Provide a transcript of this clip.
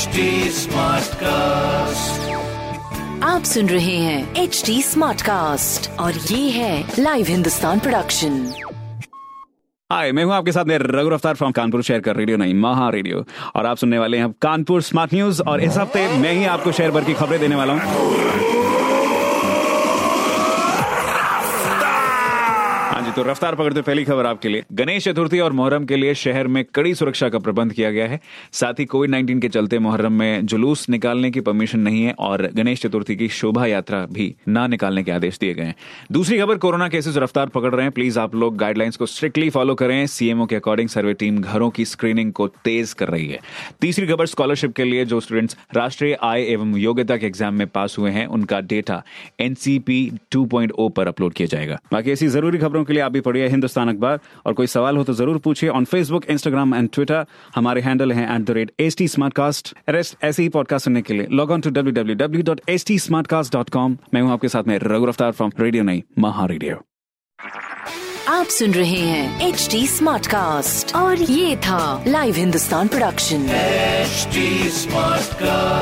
Smartcast आप सुन रहे हैं एच डी स्मार्ट कास्ट और ये है लाइव हिंदुस्तान प्रोडक्शन हाय मैं हूँ आपके साथ में रघु रफ्तार फ्रॉम कानपुर शेयर कर रेडियो नहीं महा रेडियो और आप सुनने वाले हैं कानपुर स्मार्ट न्यूज़ और इस हफ़्ते मैं ही आपको शेयर भर की खबरें देने वाला हूँ। हाँ जी तो रफ्तार पकड़ते पहली खबर आपके लिए। गणेश चतुर्थी और मोहर्रम के लिए शहर में कड़ी सुरक्षा का प्रबंध किया गया है। साथ ही कोविड 19 के चलते मोहर्रम में जुलूस निकालने की परमिशन नहीं है और गणेश चतुर्थी की शोभा यात्रा भी ना निकालने के आदेश दिए गए हैं। दूसरी खबर, कोरोना केसेस रफ्तार पकड़ रहे हैं। प्लीज़ आप लोग गाइडलाइंस को स्ट्रिक्टली फॉलो करें। सीएमओ के अकॉर्डिंग सर्वे टीम घरों की स्क्रीनिंग को तेज कर रही है। तीसरी खबर स्कॉलरशिप के लिए जो स्टूडेंट्स राष्ट्रीय आय एवं योग्यता के एग्ज़ाम में पास हुए हैं, उनका डेटा एनसीपी 2.0 पर अपलोड किया जाएगा। बाकी ऐसी ज़रूरी खबरों के लिए आप भी पढ़िए हिंदुस्तान अखबार। और कोई सवाल हो तो ज़रूर पूछिए on Facebook Instagram and Twitter हमारे हैंडल है at the rate H T Smartcast rest ऐसे ही पॉडकास्ट सुनने के लिए log on to W W W dot H T Smartcast dot com मैं हूँ आपके साथ में रघु रफ्तार फ्रॉम रेडियो नहीं महा रेडियो आप सुन रहे हैं एच टी स्मार्ट कास्ट और ये था live Hindustan production smart cast